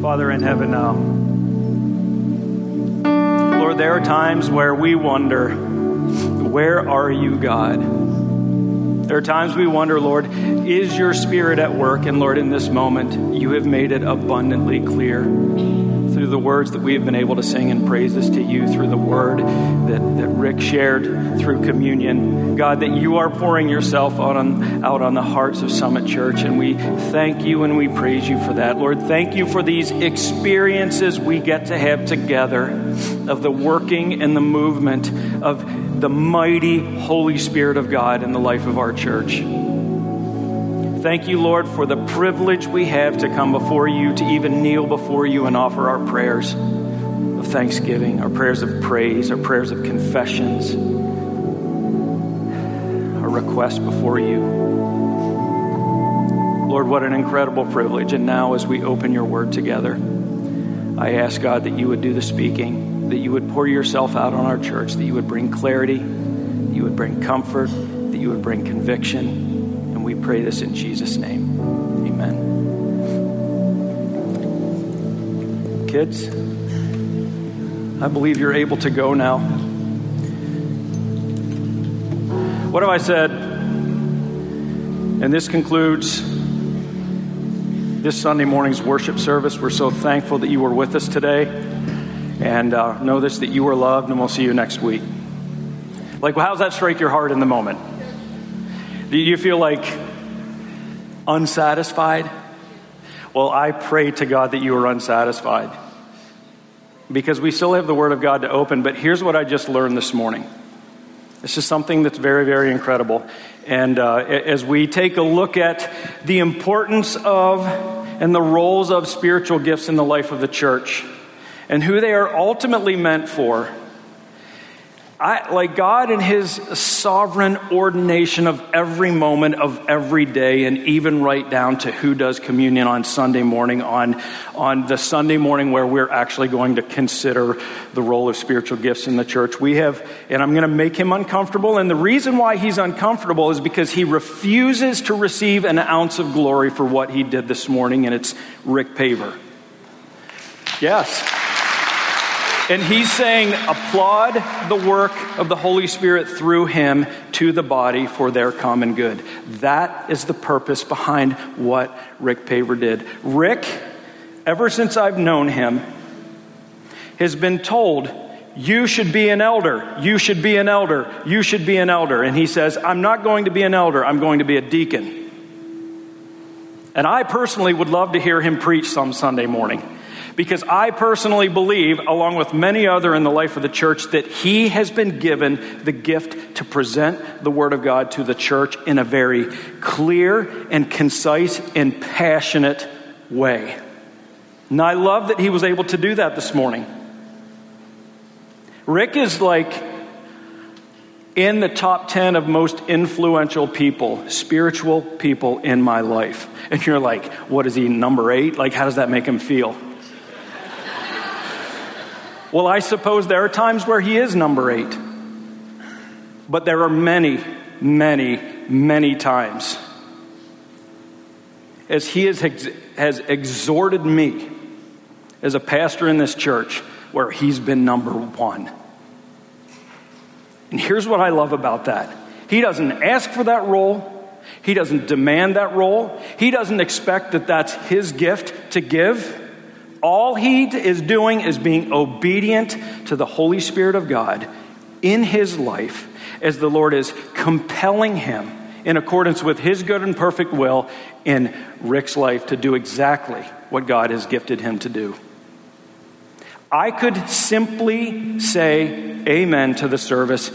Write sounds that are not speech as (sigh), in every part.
Father in heaven now. Lord, there are times where we wonder, where are you, God? There are times we wonder, Lord, is your spirit at work? And Lord, in this moment, you have made it abundantly clear through the words that we have been able to sing in praises to you, through the word that, that Rick shared through communion. God, that you are pouring yourself out on, out on the hearts of Summit Church, and we thank you and we praise you for that. Lord, thank you for these experiences we get to have together of the working and the movement of the mighty Holy Spirit of God in the life of our church. Thank you, Lord, for the privilege we have to come before you, to even kneel before you and offer our prayers of thanksgiving, our prayers of praise, our prayers of confessions, our requests before you. Lord, what an incredible privilege. And now, as we open your word together, I ask God that you would do the speaking, that you would pour yourself out on our church, that you would bring clarity, that you would bring comfort, that you would bring conviction pray this in Jesus' name. Amen. Kids, I believe you're able to go now. What have I said? And this concludes this Sunday morning's worship service. We're so thankful that you were with us today. And uh, know this that you are loved, and we'll see you next week. Like, well, how does that strike your heart in the moment? Do you feel like unsatisfied? Well, I pray to God that you are unsatisfied because we still have the Word of God to open. But here's what I just learned this morning. This is something that's very, very incredible. And uh, as we take a look at the importance of and the roles of spiritual gifts in the life of the church and who they are ultimately meant for, I, like God in His sovereign ordination of every moment of every day, and even right down to who does communion on Sunday morning, on, on the Sunday morning where we're actually going to consider the role of spiritual gifts in the church. We have, and I'm going to make him uncomfortable. And the reason why he's uncomfortable is because he refuses to receive an ounce of glory for what he did this morning, and it's Rick Paver. Yes. And he's saying, applaud the work of the Holy Spirit through him to the body for their common good. That is the purpose behind what Rick Paver did. Rick, ever since I've known him, has been told, You should be an elder. You should be an elder. You should be an elder. And he says, I'm not going to be an elder. I'm going to be a deacon. And I personally would love to hear him preach some Sunday morning because I personally believe, along with many other in the life of the church, that he has been given the gift to present the Word of God to the church in a very clear and concise and passionate way. And I love that he was able to do that this morning. Rick is like in the top 10 of most influential people, spiritual people in my life. And you're like, what is he, number eight? Like, how does that make him feel? Well, I suppose there are times where he is number eight. But there are many, many, many times as he has, ex- has exhorted me as a pastor in this church where he's been number one. And here's what I love about that he doesn't ask for that role. He doesn't demand that role. He doesn't expect that that's his gift to give. All he is doing is being obedient to the Holy Spirit of God in his life as the Lord is compelling him in accordance with his good and perfect will in Rick's life to do exactly what God has gifted him to do. I could simply say amen to the service,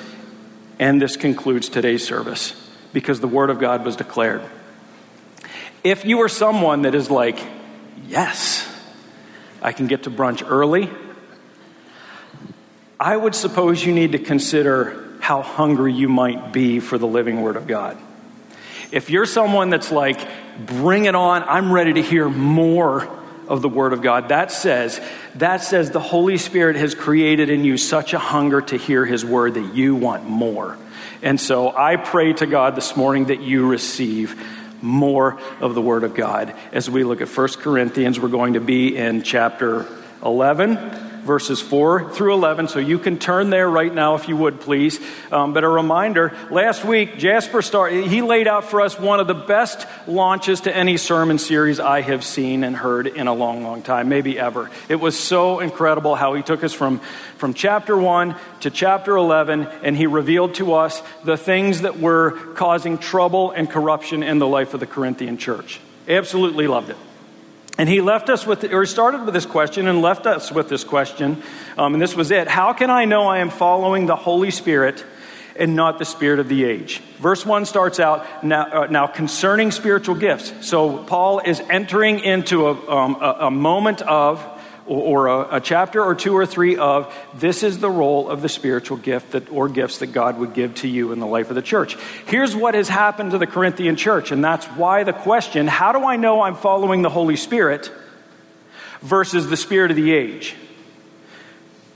and this concludes today's service because the Word of God was declared. If you are someone that is like, yes, I can get to brunch early. I would suppose you need to consider how hungry you might be for the living Word of God. If you're someone that's like, bring it on, I'm ready to hear more of the Word of God, that says, that says the Holy Spirit has created in you such a hunger to hear His Word that you want more. And so I pray to God this morning that you receive more of the Word of God. As we look at 1 Corinthians, we're going to be in chapter 11 verses 4 through 11. So you can turn there right now if you would, please. Um, but a reminder last week, Jasper started, he laid out for us one of the best launches to any sermon series I have seen and heard in a long, long time, maybe ever. It was so incredible how he took us from, from chapter 1 to chapter 11, and he revealed to us the things that were causing trouble and corruption in the life of the Corinthian church. Absolutely loved it. And he left us with, or he started with this question and left us with this question. Um, and this was it. How can I know I am following the Holy Spirit and not the spirit of the age? Verse 1 starts out now, uh, now concerning spiritual gifts. So Paul is entering into a, um, a, a moment of or, a, a, chapter or two or three of this is the role of the spiritual gift that, or gifts that God would give to you in the life of the church. Here's what has happened to the Corinthian church, and that's why the question how do I know I'm following the Holy Spirit versus the spirit of the age?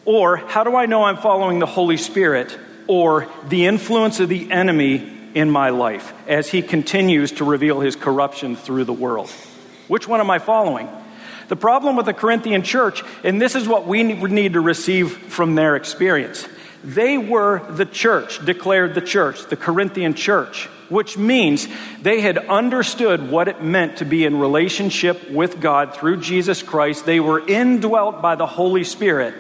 Or how do I know I'm following the Holy Spirit or the influence of the enemy in my life as he continues to reveal his corruption through the world? Which one am I following? The problem with the Corinthian church, and this is what we need to receive from their experience, they were the church, declared the church, the Corinthian church, which means they had understood what it meant to be in relationship with God through Jesus Christ. They were indwelt by the Holy Spirit.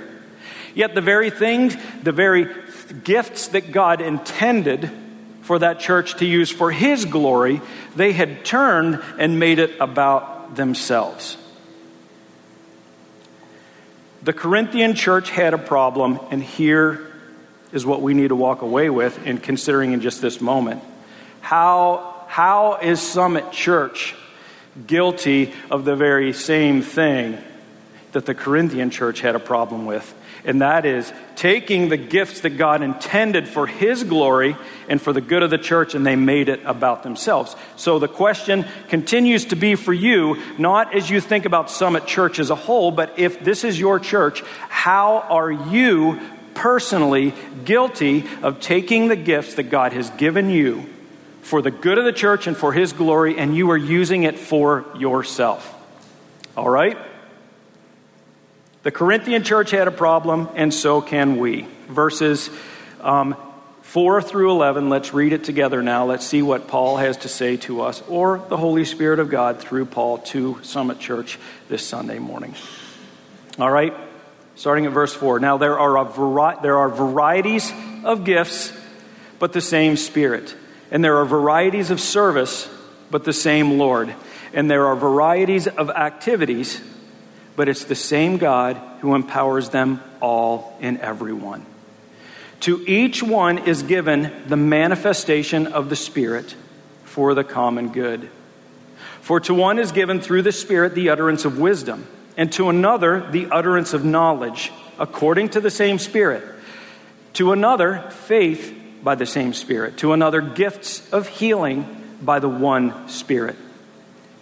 Yet the very things, the very gifts that God intended for that church to use for His glory, they had turned and made it about themselves. The Corinthian church had a problem, and here is what we need to walk away with in considering in just this moment. How, how is Summit Church guilty of the very same thing that the Corinthian church had a problem with? And that is taking the gifts that God intended for His glory and for the good of the church, and they made it about themselves. So the question continues to be for you, not as you think about Summit Church as a whole, but if this is your church, how are you personally guilty of taking the gifts that God has given you for the good of the church and for His glory, and you are using it for yourself? All right? The Corinthian church had a problem, and so can we. Verses um, 4 through 11, let's read it together now. Let's see what Paul has to say to us, or the Holy Spirit of God through Paul to Summit Church this Sunday morning. All right, starting at verse 4. Now, there are, vari- there are varieties of gifts, but the same Spirit. And there are varieties of service, but the same Lord. And there are varieties of activities but it's the same God who empowers them all in everyone. To each one is given the manifestation of the Spirit for the common good. For to one is given through the Spirit the utterance of wisdom, and to another the utterance of knowledge, according to the same Spirit. To another, faith by the same Spirit. To another, gifts of healing by the one Spirit.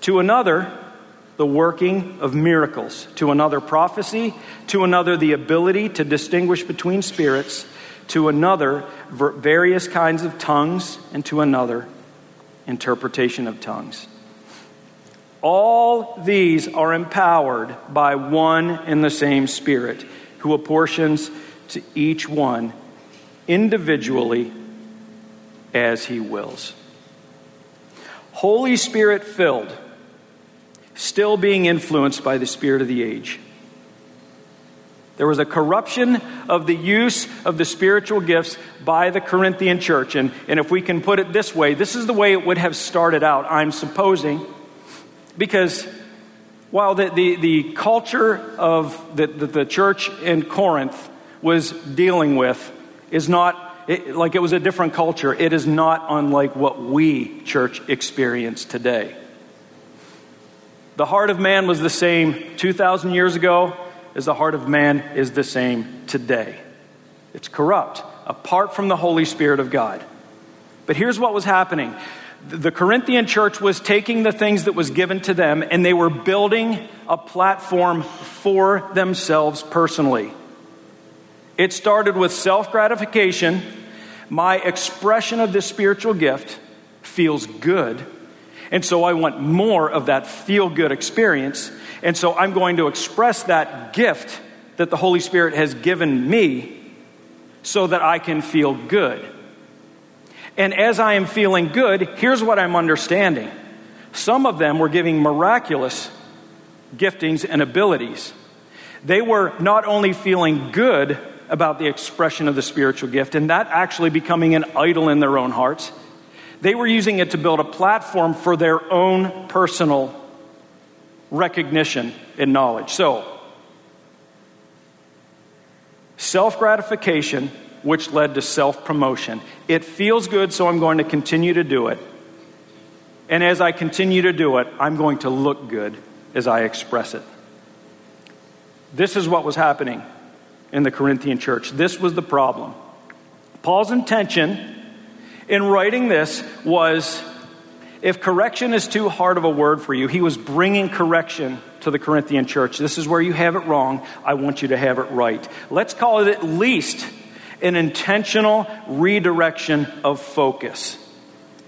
To another, the working of miracles, to another prophecy, to another the ability to distinguish between spirits, to another various kinds of tongues, and to another interpretation of tongues. All these are empowered by one and the same Spirit, who apportions to each one individually as he wills. Holy Spirit filled still being influenced by the spirit of the age. There was a corruption of the use of the spiritual gifts by the Corinthian church. And, and if we can put it this way, this is the way it would have started out, I'm supposing. Because while the, the, the culture of the, the, the church in Corinth was dealing with is not it, like it was a different culture, it is not unlike what we, church, experience today. The heart of man was the same 2,000 years ago as the heart of man is the same today. It's corrupt, apart from the Holy Spirit of God. But here's what was happening the Corinthian church was taking the things that was given to them and they were building a platform for themselves personally. It started with self gratification. My expression of this spiritual gift feels good And so I want more of that feel good experience. And so I'm going to express that gift that the Holy Spirit has given me so that I can feel good. And as I am feeling good, here's what I'm understanding. Some of them were giving miraculous giftings and abilities. They were not only feeling good about the expression of the spiritual gift and that actually becoming an idol in their own hearts, they were using it to build a platform for their own personal recognition and knowledge. So, self gratification, which led to self promotion. It feels good, so I'm going to continue to do it. And as I continue to do it, I'm going to look good as I express it. This is what was happening in the Corinthian church. This was the problem. Paul's intention in writing this was if correction is too hard of a word for you, he was bringing correction to the Corinthian church. This is where you have it wrong. I want you to have it right. Let's call it at least an intentional redirection of focus.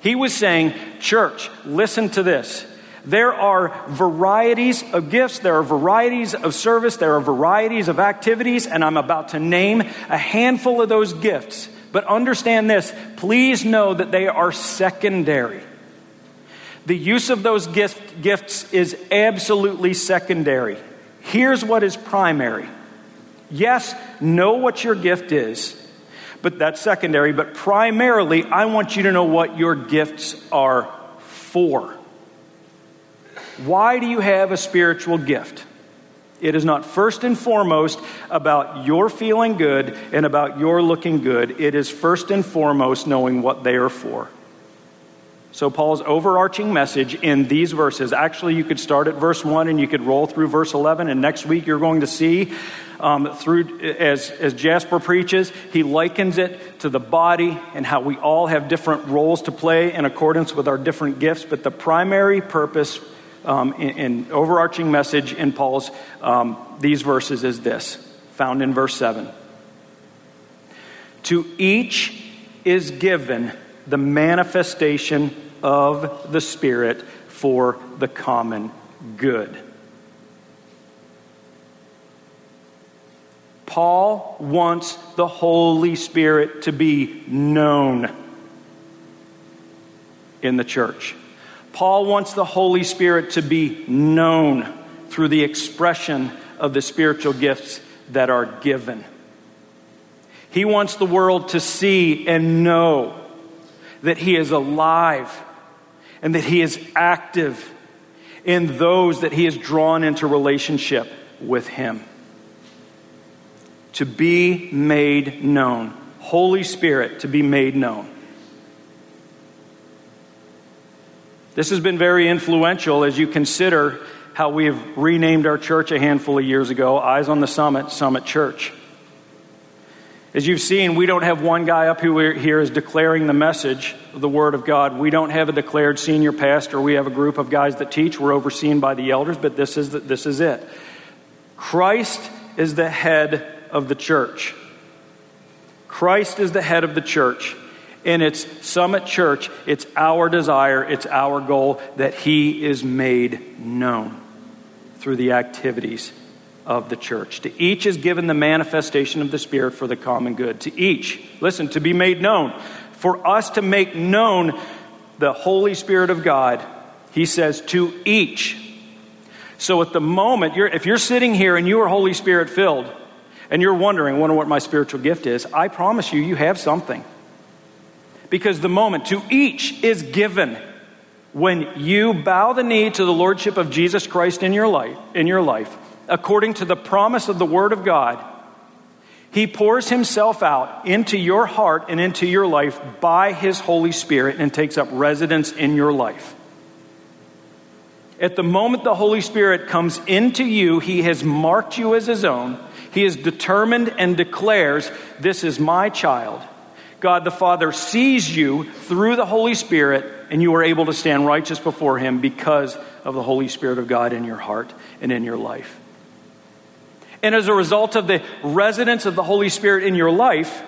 He was saying, Church, listen to this. There are varieties of gifts, there are varieties of service, there are varieties of activities, and I'm about to name a handful of those gifts. But understand this please know that they are secondary. The use of those gift, gifts is absolutely secondary. Here's what is primary. Yes, know what your gift is, but that's secondary. But primarily, I want you to know what your gifts are for. Why do you have a spiritual gift? It is not first and foremost about your feeling good and about your looking good. It is first and foremost knowing what they are for. So, Paul's overarching message in these verses actually, you could start at verse 1 and you could roll through verse 11, and next week you're going to see um, through, as, as Jasper preaches, he likens it to the body and how we all have different roles to play in accordance with our different gifts, but the primary purpose um, in, in, overarching message in Paul's um, these verses is this, found in verse 7. To each is given the manifestation of the Spirit for the common good. Paul wants the Holy Spirit to be known in the church. Paul wants the Holy Spirit to be known through the expression of the spiritual gifts that are given. He wants the world to see and know that He is alive and that He is active in those that He has drawn into relationship with Him. To be made known. Holy Spirit to be made known. This has been very influential as you consider how we have renamed our church a handful of years ago Eyes on the Summit, Summit Church. As you've seen, we don't have one guy up here here is declaring the message of the Word of God. We don't have a declared senior pastor. We have a group of guys that teach. We're overseen by the elders, but this is, the, this is it. Christ is the head of the church. Christ is the head of the church in its Summit Church, it's our desire, it's our goal that He is made known through the activities of the church. To each is given the manifestation of the Spirit for the common good. To each, listen, to be made known. For us to make known the Holy Spirit of God, He says, to each. So at the moment, you're, if you're sitting here and you are Holy Spirit filled, and you're wondering, wonder what my spiritual gift is, I promise you, you have something. Because the moment to each is given when you bow the knee to the lordship of Jesus Christ in your life, in your life, according to the promise of the word of God, he pours himself out into your heart and into your life by his Holy Spirit and takes up residence in your life. At the moment the Holy Spirit comes into you, he has marked you as his own. He is determined and declares, This is my child. God the Father sees you through the Holy Spirit, and you are able to stand righteous before Him because of the Holy Spirit of God in your heart and in your life. And as a result of the residence of the Holy Spirit in your life,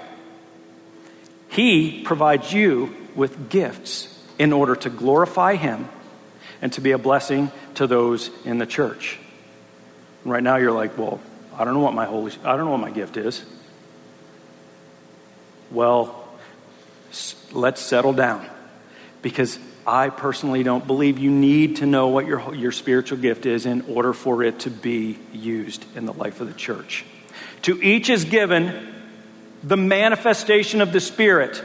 He provides you with gifts in order to glorify Him and to be a blessing to those in the church. right now you're like, well, I don't know what my holy I don't know what my gift is. Well, let's settle down because I personally don't believe you need to know what your, your spiritual gift is in order for it to be used in the life of the church. To each is given the manifestation of the Spirit.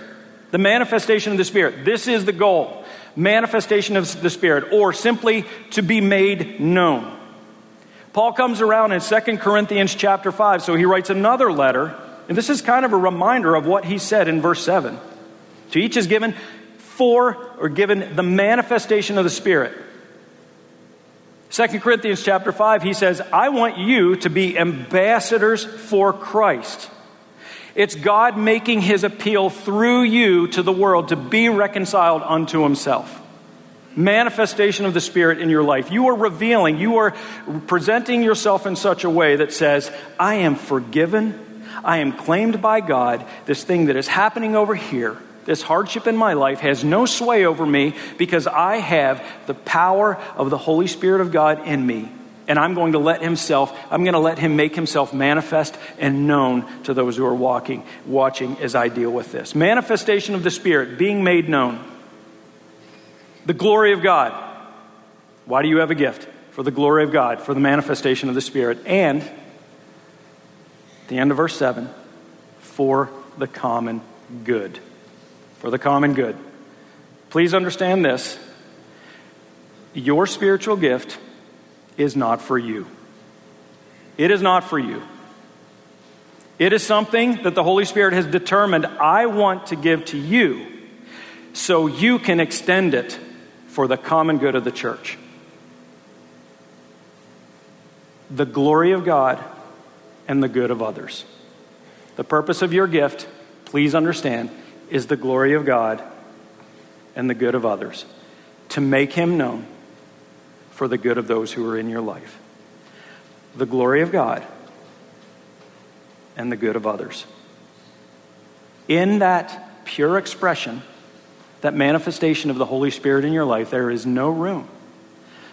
The manifestation of the Spirit. This is the goal. Manifestation of the Spirit, or simply to be made known. Paul comes around in 2 Corinthians chapter 5, so he writes another letter, and this is kind of a reminder of what he said in verse 7. To each is given for or given the manifestation of the Spirit. 2 Corinthians chapter 5, he says, I want you to be ambassadors for Christ. It's God making his appeal through you to the world to be reconciled unto himself. Manifestation of the Spirit in your life. You are revealing, you are presenting yourself in such a way that says, I am forgiven, I am claimed by God, this thing that is happening over here this hardship in my life has no sway over me because I have the power of the Holy Spirit of God in me. And I'm going to let himself, I'm going to let him make himself manifest and known to those who are walking, watching as I deal with this. Manifestation of the Spirit, being made known. The glory of God. Why do you have a gift? For the glory of God, for the manifestation of the Spirit. And, the end of verse 7, for the common good for the common good. Please understand this your spiritual gift is not for you. It is not for you. It is something that the Holy Spirit has determined I want to give to you so you can extend it for the common good of the church. The glory of God and the good of others. The purpose of your gift, please understand, is the glory of God and the good of others, to make him known for the good of those who are in your life. The glory of God and the good of others. In that pure expression, that manifestation of the Holy Spirit in your life, there is no room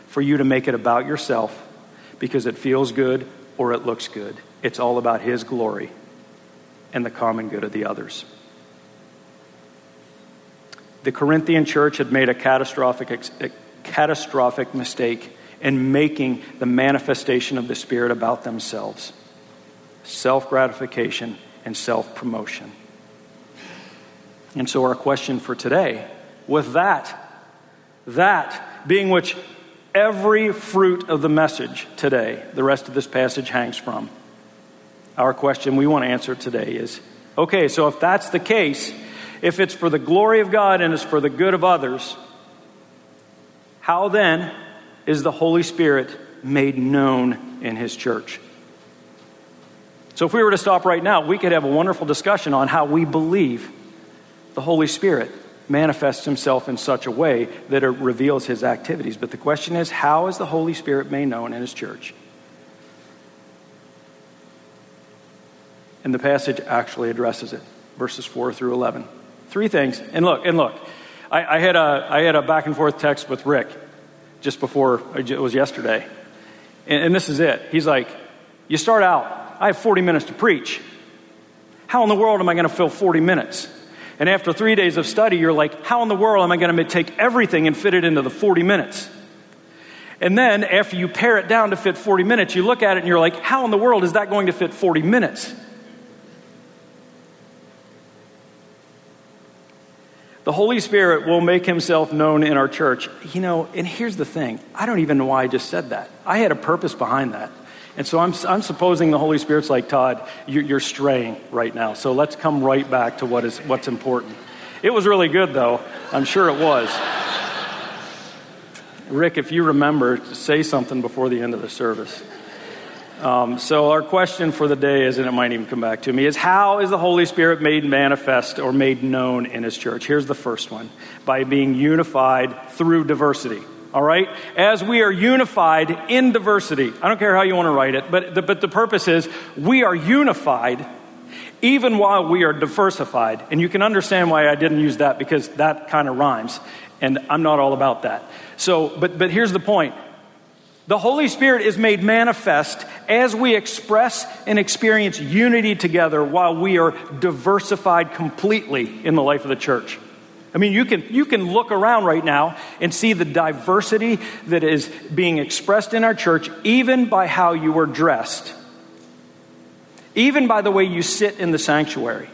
for you to make it about yourself because it feels good or it looks good. It's all about His glory and the common good of the others the Corinthian church had made a catastrophic, a catastrophic mistake in making the manifestation of the Spirit about themselves self gratification and self promotion. And so, our question for today, with that, that being which every fruit of the message today, the rest of this passage hangs from, our question we want to answer today is okay, so if that's the case, if it's for the glory of God and it's for the good of others, how then is the Holy Spirit made known in His church? So, if we were to stop right now, we could have a wonderful discussion on how we believe the Holy Spirit manifests Himself in such a way that it reveals His activities. But the question is, how is the Holy Spirit made known in His church? And the passage actually addresses it, verses 4 through 11. Three things. And look, and look, I, I, had a, I had a back and forth text with Rick just before uh, it was yesterday. And, and this is it. He's like, You start out, I have 40 minutes to preach. How in the world am I going to fill 40 minutes? And after three days of study, you're like, How in the world am I going to take everything and fit it into the 40 minutes? And then after you pare it down to fit 40 minutes, you look at it and you're like, How in the world is that going to fit 40 minutes? The Holy Spirit will make himself known in our church. You know, and here's the thing I don't even know why I just said that. I had a purpose behind that. And so I'm, I'm supposing the Holy Spirit's like, Todd, you're, you're straying right now. So let's come right back to what is, what's important. It was really good, though. I'm sure it was. Rick, if you remember, say something before the end of the service. Um, so, our question for the day is, and it might even come back to me, is how is the Holy Spirit made manifest or made known in His church? Here's the first one by being unified through diversity. All right? As we are unified in diversity, I don't care how you want to write it, but the, but the purpose is we are unified even while we are diversified. And you can understand why I didn't use that because that kind of rhymes. And I'm not all about that. So, but, but here's the point the Holy Spirit is made manifest as we express and experience unity together while we are diversified completely in the life of the church. I mean, you can, you can look around right now and see the diversity that is being expressed in our church, even by how you are dressed, even by the way you sit in the sanctuary,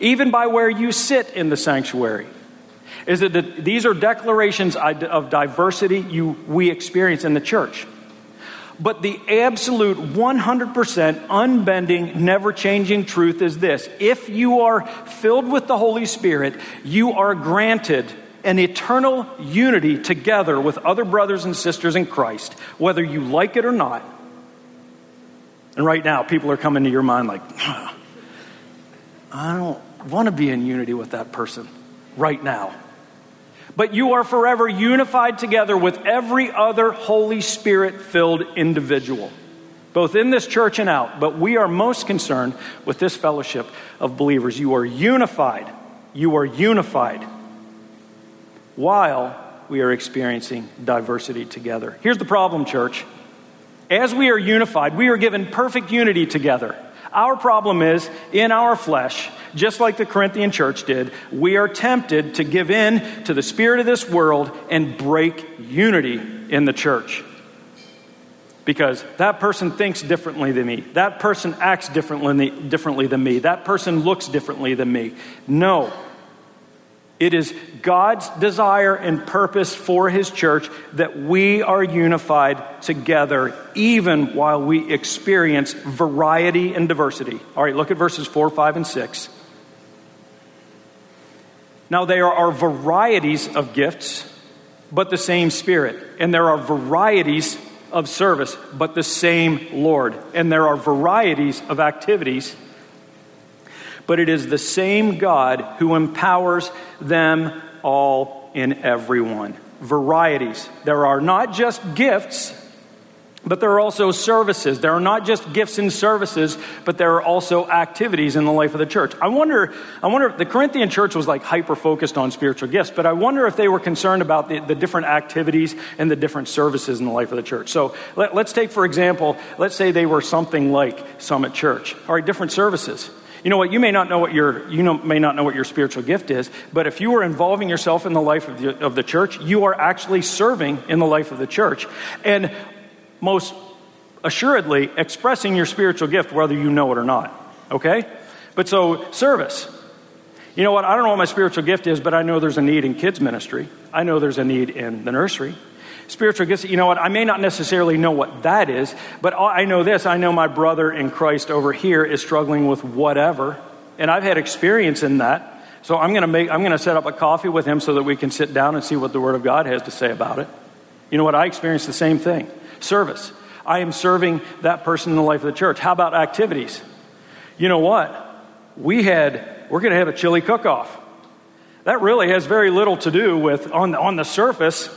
even by where you sit in the sanctuary. Is that these are declarations of diversity you, we experience in the church? But the absolute 100% unbending, never changing truth is this if you are filled with the Holy Spirit, you are granted an eternal unity together with other brothers and sisters in Christ, whether you like it or not. And right now, people are coming to your mind like, I don't want to be in unity with that person right now but you are forever unified together with every other Holy Spirit filled individual, both in this church and out. But we are most concerned with this fellowship of believers. You are unified. You are unified while we are experiencing diversity together. Here's the problem, church. As we are unified, we are given perfect unity together. Our problem is in our flesh, just like the Corinthian church did, we are tempted to give in to the spirit of this world and break unity in the church. Because that person thinks differently than me. That person acts differently, differently than me. That person looks differently than me. No, it is God's desire and purpose for His church that we are unified together, even while we experience variety and diversity. All right, look at verses 4, 5, and 6. Now, there are varieties of gifts, but the same Spirit. And there are varieties of service, but the same Lord. And there are varieties of activities but it is the same God who empowers them all in everyone. Varieties. There are not just gifts, but there are also services. There are not just gifts and services, but there are also activities in the life of the church. I wonder, I wonder if the Corinthian church was like hyper focused on spiritual gifts, but I wonder if they were concerned about the, the different activities and the different services in the life of the church. So let, let's take, for example, let's say they were something like Summit Church. All right, different services. You know what? You may not know what your you know, may not know what your spiritual gift is, but if you are involving yourself in the life of the, of the church, you are actually serving in the life of the church, and most assuredly expressing your spiritual gift, whether you know it or not. Okay? But so service. You know what? I don't know what my spiritual gift is, but I know there's a need in kids ministry. I know there's a need in the nursery spiritual gifts, you know what? I may not necessarily know what that is, but I know this. I know my brother in Christ over here is struggling with whatever, and I've had experience in that. So I'm going to make I'm going to set up a coffee with him so that we can sit down and see what the word of God has to say about it. You know what? I experienced the same thing. Service. I am serving that person in the life of the church. How about activities? You know what? We had we're going to have a chili cook-off. That really has very little to do with on on the surface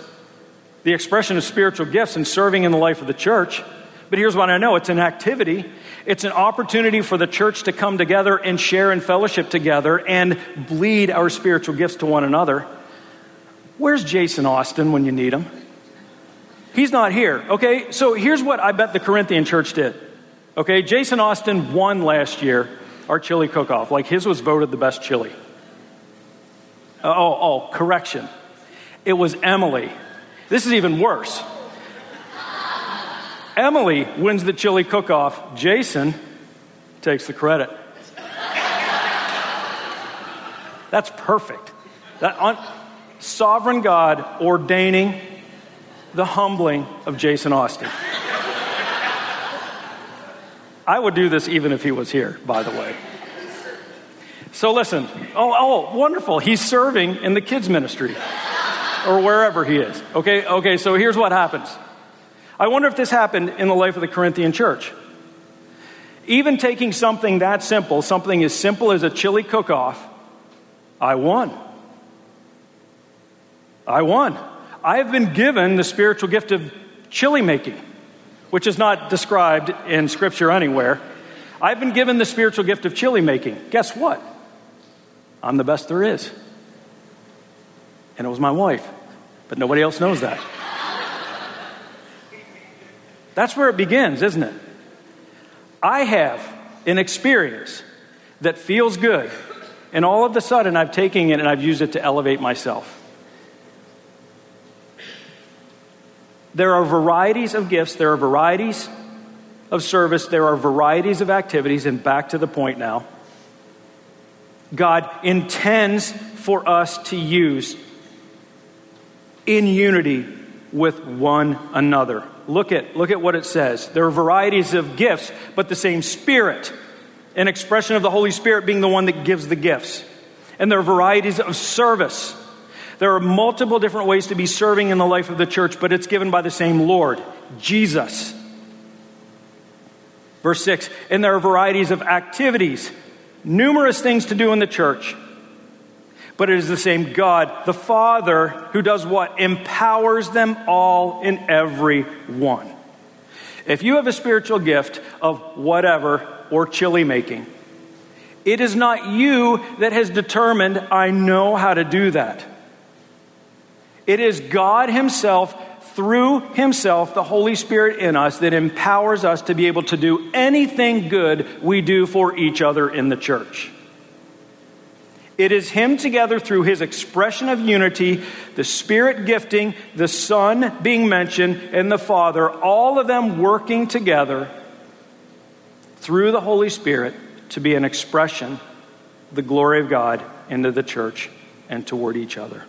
the expression of spiritual gifts and serving in the life of the church. But here's what I know it's an activity, it's an opportunity for the church to come together and share and fellowship together and bleed our spiritual gifts to one another. Where's Jason Austin when you need him? He's not here. Okay, so here's what I bet the Corinthian church did. Okay, Jason Austin won last year our chili cook off. Like his was voted the best chili. Uh, oh, oh, correction. It was Emily this is even worse. Emily wins the chili cook off. Jason takes the credit. That's perfect. That un- sovereign God ordaining the humbling of Jason Austin. I would do this even if he was here, by the way. So listen. Oh, oh, wonderful. He's serving in the kids' ministry or wherever he is. Okay, okay, so here's what happens. I wonder if this happened in the life of the Corinthian church. Even taking something that simple, something as simple as a chili cook off, I won. I won. I have been given the spiritual gift of chili making, which is not described in Scripture anywhere. I've been given the spiritual gift of chili making. Guess what? I'm the best there is. And it was my wife. But nobody else knows that. That's where it begins, isn't it? I have an experience that feels good, and all of a sudden I've taken it and I've used it to elevate myself. There are varieties of gifts, there are varieties of service, there are varieties of activities, and back to the point now. God intends for us to use in unity with one another. Look at, look at what it says. There are varieties of gifts, but the same Spirit. An expression of the Holy Spirit being the one that gives the gifts. And there are varieties of service. There are multiple different ways to be serving in the life of the church, but it's given by the same Lord, Jesus. Verse 6 And there are varieties of activities, numerous things to do in the church. But it is the same God, the Father, who does what? Empowers them all in every one. If you have a spiritual gift of whatever or chili making, it is not you that has determined, I know how to do that. It is God Himself, through Himself, the Holy Spirit in us, that empowers us to be able to do anything good we do for each other in the church. It is Him together through His expression of unity, the Spirit gifting, the Son being mentioned, and the Father, all of them working together through the Holy Spirit to be an expression the glory of God into the church and toward each other.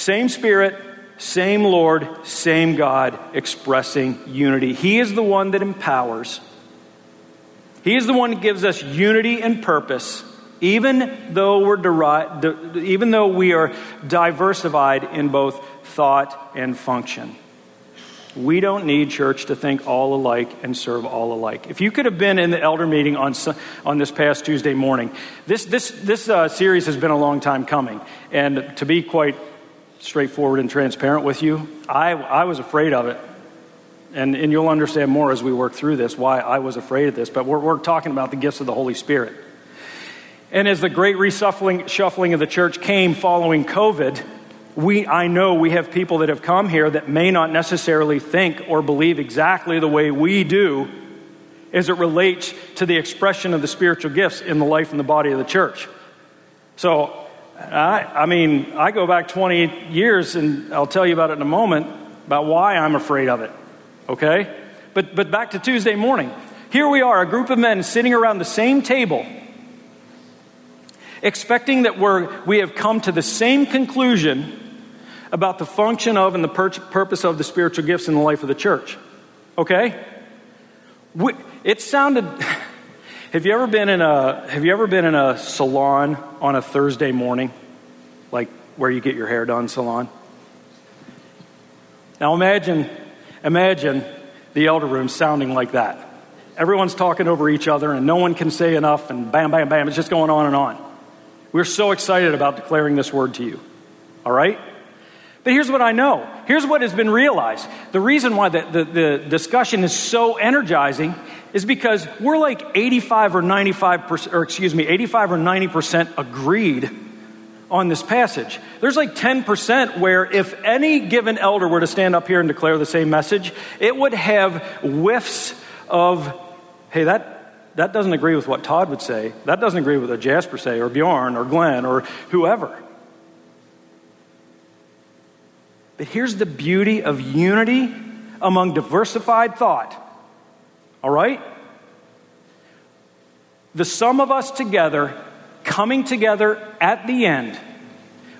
Same Spirit, same Lord, same God expressing unity. He is the one that empowers. He is the one that gives us unity and purpose even though we're even though we are diversified in both thought and function. We don't need church to think all alike and serve all alike. If you could have been in the elder meeting on, on this past Tuesday morning, this, this, this uh, series has been a long time coming. And to be quite straightforward and transparent with you, I, I was afraid of it. And, and you'll understand more as we work through this why I was afraid of this. But we're, we're talking about the gifts of the Holy Spirit. And as the great reshuffling shuffling of the church came following COVID, we, I know we have people that have come here that may not necessarily think or believe exactly the way we do as it relates to the expression of the spiritual gifts in the life and the body of the church. So, I, I mean, I go back 20 years, and I'll tell you about it in a moment about why I'm afraid of it. Okay? But, but back to Tuesday morning. Here we are, a group of men sitting around the same table expecting that we're, we have come to the same conclusion about the function of and the pur- purpose of the spiritual gifts in the life of the church. Okay? We, it sounded. (laughs) Have you ever been in a Have you ever been in a salon on a Thursday morning, like where you get your hair done salon? Now imagine, imagine the elder room sounding like that. Everyone's talking over each other, and no one can say enough, and bam, bam, bam. It's just going on and on. We're so excited about declaring this word to you. All right? But here's what I know. Here's what has been realized. The reason why the, the, the, discussion is so energizing is because we're like 85 or 95%, or excuse me, 85 or 90% agreed on this passage. There's like 10% where if any given elder were to stand up here and declare the same message, it would have whiffs of, hey, that, that doesn't agree with what Todd would say. That doesn't agree with what Jasper say, or Bjorn, or Glenn, or whoever. But here's the beauty of unity among diversified thought. All right? The sum of us together, coming together at the end,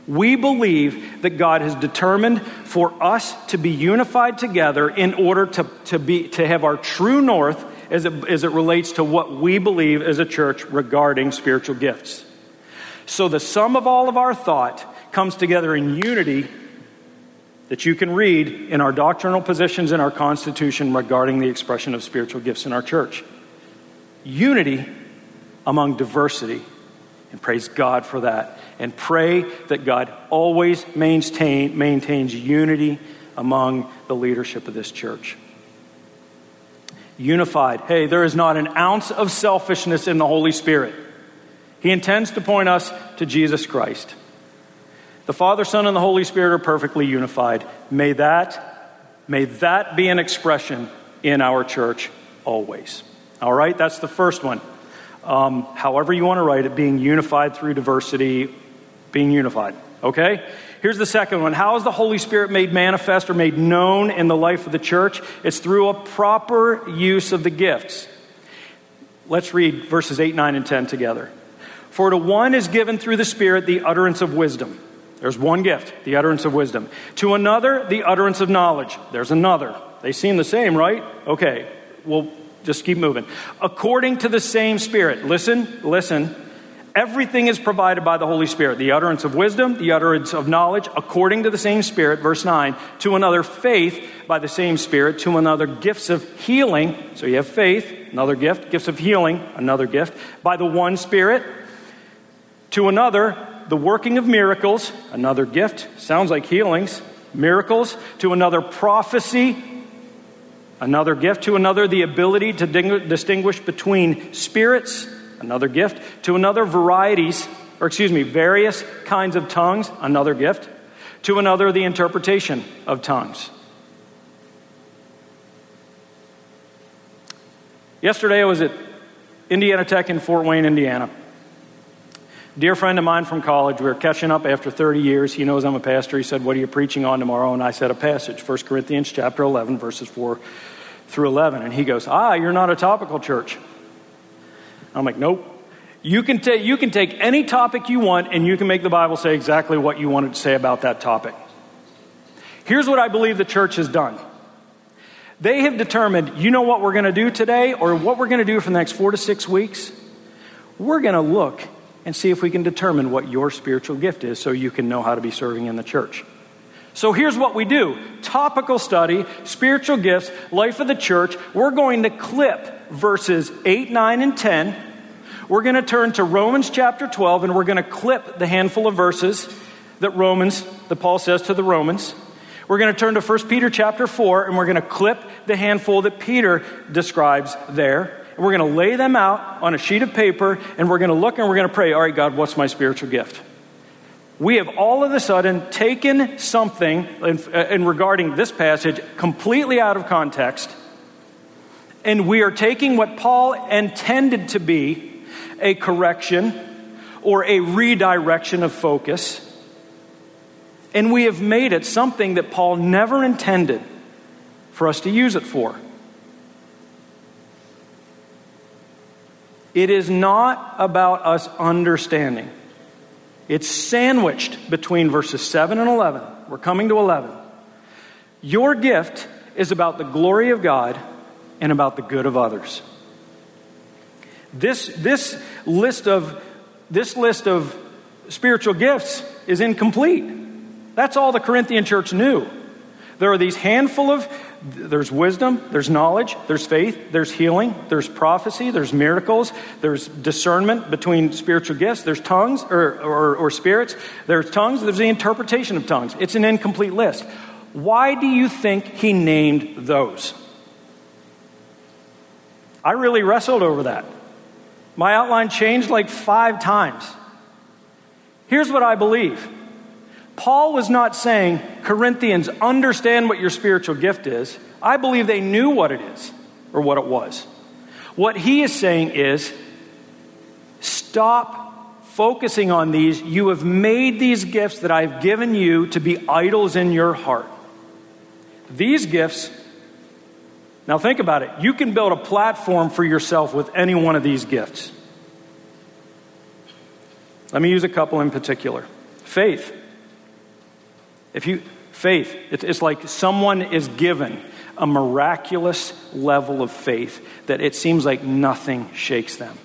we believe that God has determined for us to be unified together in order to, to, be, to have our true north as it, as it relates to what we believe as a church regarding spiritual gifts. So the sum of all of our thought comes together in unity that you can read in our doctrinal positions in our Constitution regarding the expression of spiritual gifts in our church. Unity among diversity. And praise God for that. And pray that God always maintain, maintains unity among the leadership of this church unified. Hey, there is not an ounce of selfishness in the Holy Spirit. He intends to point us to Jesus Christ. The Father, Son, and the Holy Spirit are perfectly unified. May that, may that be an expression in our church always. All right, that's the first one. Um, however, you want to write it, being unified through diversity, being unified. Okay? Here's the second one. How is the Holy Spirit made manifest or made known in the life of the church? It's through a proper use of the gifts. Let's read verses 8, 9, and 10 together. For to one is given through the Spirit the utterance of wisdom. There's one gift, the utterance of wisdom. To another, the utterance of knowledge. There's another. They seem the same, right? Okay, we'll just keep moving. According to the same Spirit. Listen, listen. Everything is provided by the Holy Spirit the utterance of wisdom, the utterance of knowledge, according to the same Spirit, verse 9. To another, faith by the same Spirit. To another, gifts of healing. So you have faith, another gift. Gifts of healing, another gift. By the one Spirit. To another, the working of miracles, another gift. Sounds like healings. Miracles. To another, prophecy, another gift. To another, the ability to distinguish between spirits another gift. To another, varieties, or excuse me, various kinds of tongues, another gift. To another, the interpretation of tongues. Yesterday, I was at Indiana Tech in Fort Wayne, Indiana. Dear friend of mine from college, we were catching up after 30 years. He knows I'm a pastor. He said, What are you preaching on tomorrow? And I said, A passage, 1 Corinthians chapter 11, verses 4 through 11. And he goes, Ah, you're not a topical church. I'm like, nope. You can, ta- you can take any topic you want and you can make the Bible say exactly what you wanted to say about that topic. Here's what I believe the church has done. They have determined, you know what we're going to do today or what we're going to do for the next four to six weeks? We're going to look and see if we can determine what your spiritual gift is so you can know how to be serving in the church. So here's what we do topical study, spiritual gifts, life of the church. We're going to clip verses 8, 9, and 10. We're going to turn to Romans chapter 12 and we're going to clip the handful of verses that Romans, that Paul says to the Romans. We're going to turn to 1 Peter chapter 4 and we're going to clip the handful that Peter describes there. And we're going to lay them out on a sheet of paper and we're going to look and we're going to pray, all right, God, what's my spiritual gift? we have all of a sudden taken something in, uh, in, regarding this passage completely out of context, and we are taking what Paul intended to be a correction or a redirection of focus, and we have made it something that Paul never intended for us to use it for. It is not about us understanding. It's sandwiched between verses 7 and 11. We're coming to 11. Your gift is about the glory of God and about the good of others. This, this, list, of, this list of spiritual gifts is incomplete. That's all the Corinthian church knew. There are these handful of there's wisdom, there's knowledge, there's faith, there's healing, there's prophecy, there's miracles, there's discernment between spiritual gifts, there's tongues or, or, or spirits, there's tongues, there's the interpretation of tongues. It's an incomplete list. Why do you think he named those? I really wrestled over that. My outline changed like five times. Here's what I believe Paul was not saying, Corinthians, understand what your spiritual gift is. I believe they knew what it is or what it was. What he is saying is, stop focusing on these. You have made these gifts that I've given you to be idols in your heart. These gifts, now think about it. You can build a platform for yourself with any one of these gifts. Let me use a couple in particular faith. If you, faith, it's like someone is given a miraculous level of faith that it seems like nothing shakes them.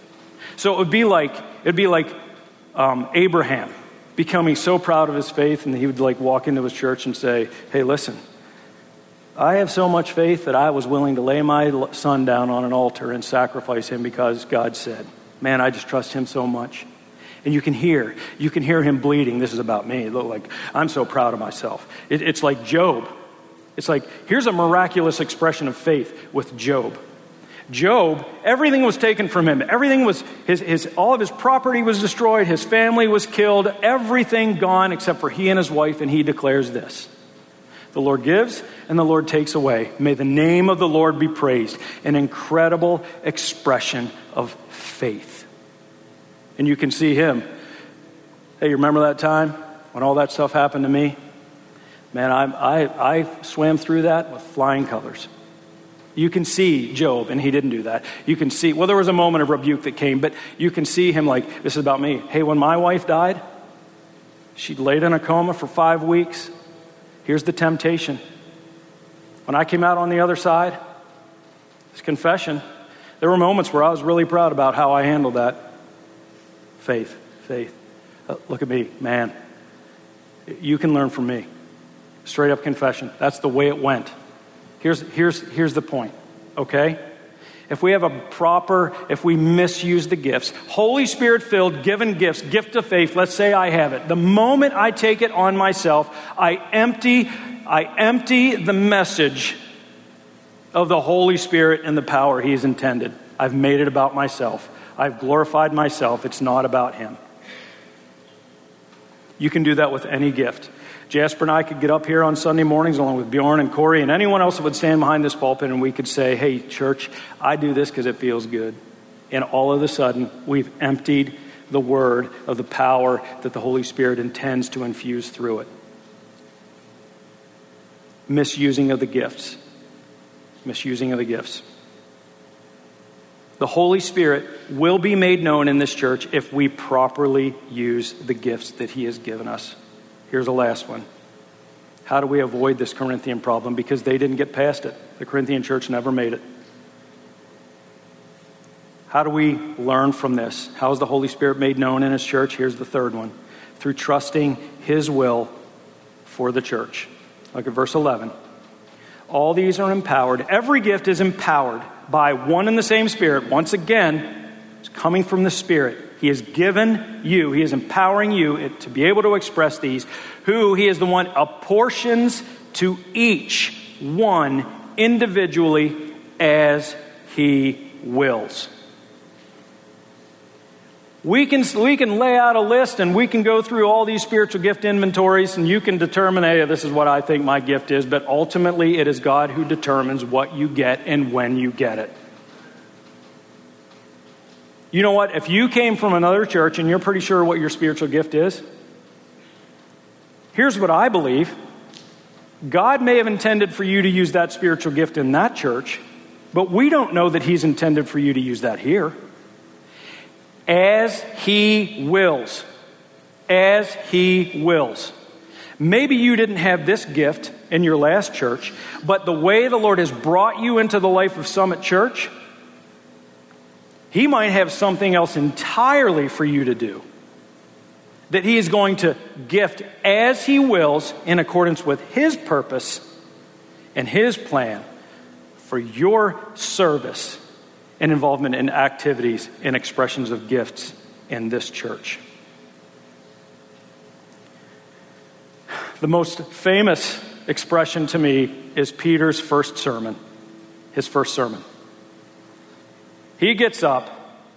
So it would be like, it'd be like um, Abraham becoming so proud of his faith, and he would like walk into his church and say, Hey, listen, I have so much faith that I was willing to lay my son down on an altar and sacrifice him because God said, Man, I just trust him so much. And you can hear, you can hear him bleeding. This is about me. Look like I'm so proud of myself. It, it's like Job. It's like here's a miraculous expression of faith with Job. Job, everything was taken from him. Everything was, his, his, all of his property was destroyed. His family was killed. Everything gone except for he and his wife. And he declares this The Lord gives and the Lord takes away. May the name of the Lord be praised. An incredible expression of faith. And you can see him. Hey, you remember that time when all that stuff happened to me? Man, I, I, I swam through that with flying colors. You can see Job, and he didn't do that. You can see, well, there was a moment of rebuke that came, but you can see him like, this is about me. Hey, when my wife died, she laid in a coma for five weeks. Here's the temptation. When I came out on the other side, it's confession. There were moments where I was really proud about how I handled that. Faith, faith. Uh, look at me, man. You can learn from me. Straight up confession. That's the way it went. Here's, here's, here's the point, okay? If we have a proper, if we misuse the gifts, Holy Spirit filled, given gifts, gift of faith, let's say I have it. The moment I take it on myself, I empty, I empty the message of the Holy Spirit and the power He's intended. I've made it about myself. I've glorified myself. It's not about Him. You can do that with any gift. Jasper and I could get up here on Sunday mornings along with Bjorn and Corey and anyone else that would stand behind this pulpit and we could say, hey, church, I do this because it feels good. And all of a sudden, we've emptied the word of the power that the Holy Spirit intends to infuse through it. Misusing of the gifts. Misusing of the gifts. The Holy Spirit will be made known in this church if we properly use the gifts that He has given us. Here's the last one. How do we avoid this Corinthian problem? Because they didn't get past it. The Corinthian church never made it. How do we learn from this? How is the Holy Spirit made known in His church? Here's the third one through trusting His will for the church. Look at verse 11. All these are empowered. Every gift is empowered by one and the same Spirit. Once again, it's coming from the Spirit. He has given you, He is empowering you to be able to express these, who He is the one apportions to each one individually as He wills. We can, we can lay out a list and we can go through all these spiritual gift inventories and you can determine, hey, this is what I think my gift is, but ultimately it is God who determines what you get and when you get it. You know what? If you came from another church and you're pretty sure what your spiritual gift is, here's what I believe God may have intended for you to use that spiritual gift in that church, but we don't know that He's intended for you to use that here. As He wills. As He wills. Maybe you didn't have this gift in your last church, but the way the Lord has brought you into the life of Summit Church, he might have something else entirely for you to do that He is going to gift as He wills in accordance with His purpose and His plan for your service and involvement in activities and expressions of gifts in this church. The most famous expression to me is Peter's first sermon, his first sermon. He gets up,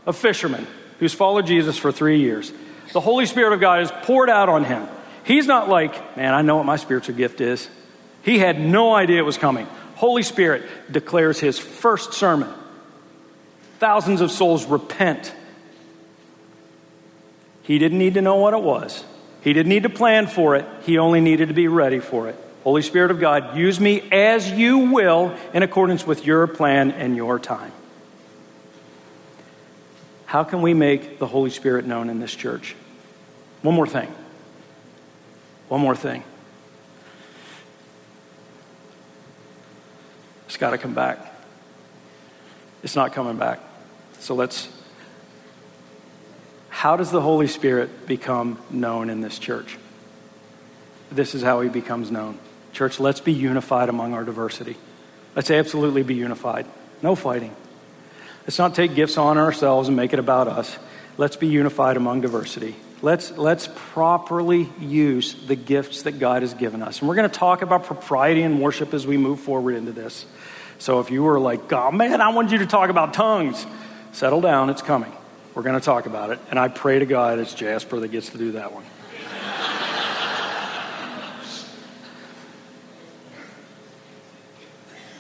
a fisherman who's followed Jesus for three years. The Holy Spirit of God is poured out on him. He's not like, man, I know what my spiritual gift is. He had no idea it was coming. Holy Spirit declares his first sermon. Thousands of souls repent. He didn't need to know what it was. He didn't need to plan for it. He only needed to be ready for it. Holy Spirit of God, use me as you will in accordance with your plan and your time. How can we make the Holy Spirit known in this church? One more thing. One more thing. It's got to come back. It's not coming back. So let's. How does the Holy Spirit become known in this church? This is how he becomes known. Church, let's be unified among our diversity. Let's absolutely be unified. No fighting. Let's not take gifts on ourselves and make it about us. Let's be unified among diversity. Let's, let's properly use the gifts that God has given us. And we're going to talk about propriety and worship as we move forward into this. So if you were like, oh man, I want you to talk about tongues, settle down, it's coming. We're going to talk about it. And I pray to God it's Jasper that gets to do that one.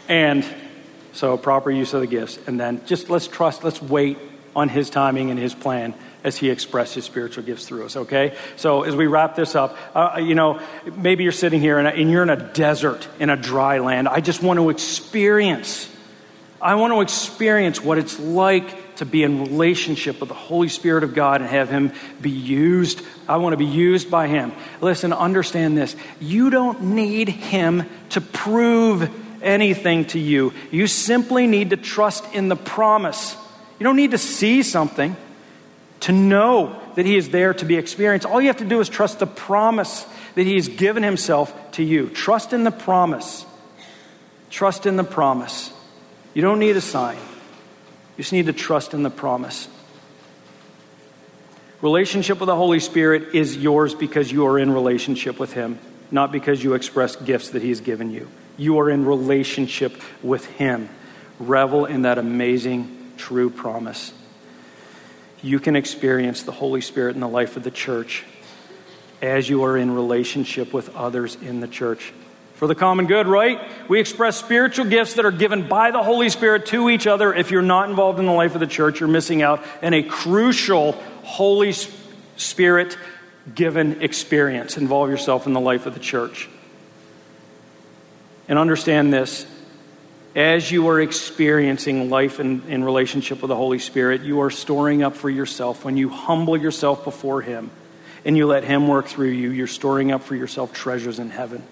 and so proper use of the gifts. And then just let's trust, let's wait on his timing and his plan as he expresses his spiritual gifts through us, okay? So as we wrap this up, uh, you know, maybe you're sitting here and you're in a desert, in a dry land. I just want to experience, I want to experience what it's like to be in relationship with the Holy Spirit of God and have him be used. I want to be used by him. Listen, understand this. You don't need him to prove anything to you. You simply need to trust in the promise. You don't need to see something to know that He is there to be experienced. All you have to do is trust the promise that He has given Himself to you. Trust in the promise. Trust in the promise. You don't need a sign, you just need to trust in the promise. Relationship with the Holy Spirit is yours because you are in relationship with Him, not because you express gifts that He has given you. You are in relationship with Him. Revel in that amazing, true promise you can experience the Holy Spirit in the life of the church as you are in relationship with others in the church. For the common good, right? We express spiritual gifts that are given by the Holy Spirit to each other. If you're not involved in the life of the church, you're missing out in a crucial Holy Spirit given experience. Involve yourself in the life of the church. And understand this as you are experiencing life in, in relationship with the Holy Spirit, you are storing up for yourself. When you humble yourself before Him and you let Him work through you, you're storing up for yourself treasures in heaven.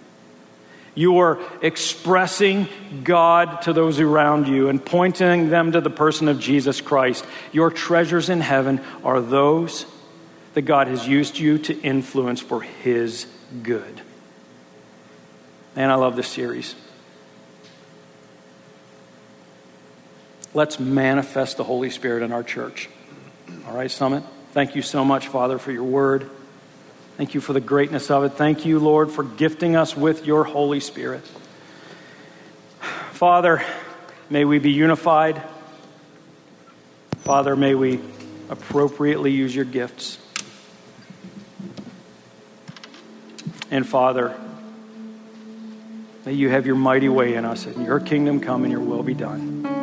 You are expressing God to those around you and pointing them to the person of Jesus Christ. Your treasures in heaven are those that God has used you to influence for His good. And I love this series. Let's manifest the Holy Spirit in our church. All right, Summit? Thank you so much, Father, for your word. Thank you for the greatness of it. Thank you, Lord, for gifting us with your Holy Spirit. Father, may we be unified. Father, may we appropriately use your gifts. And Father, may you have your mighty way in us and your kingdom come and your will be done.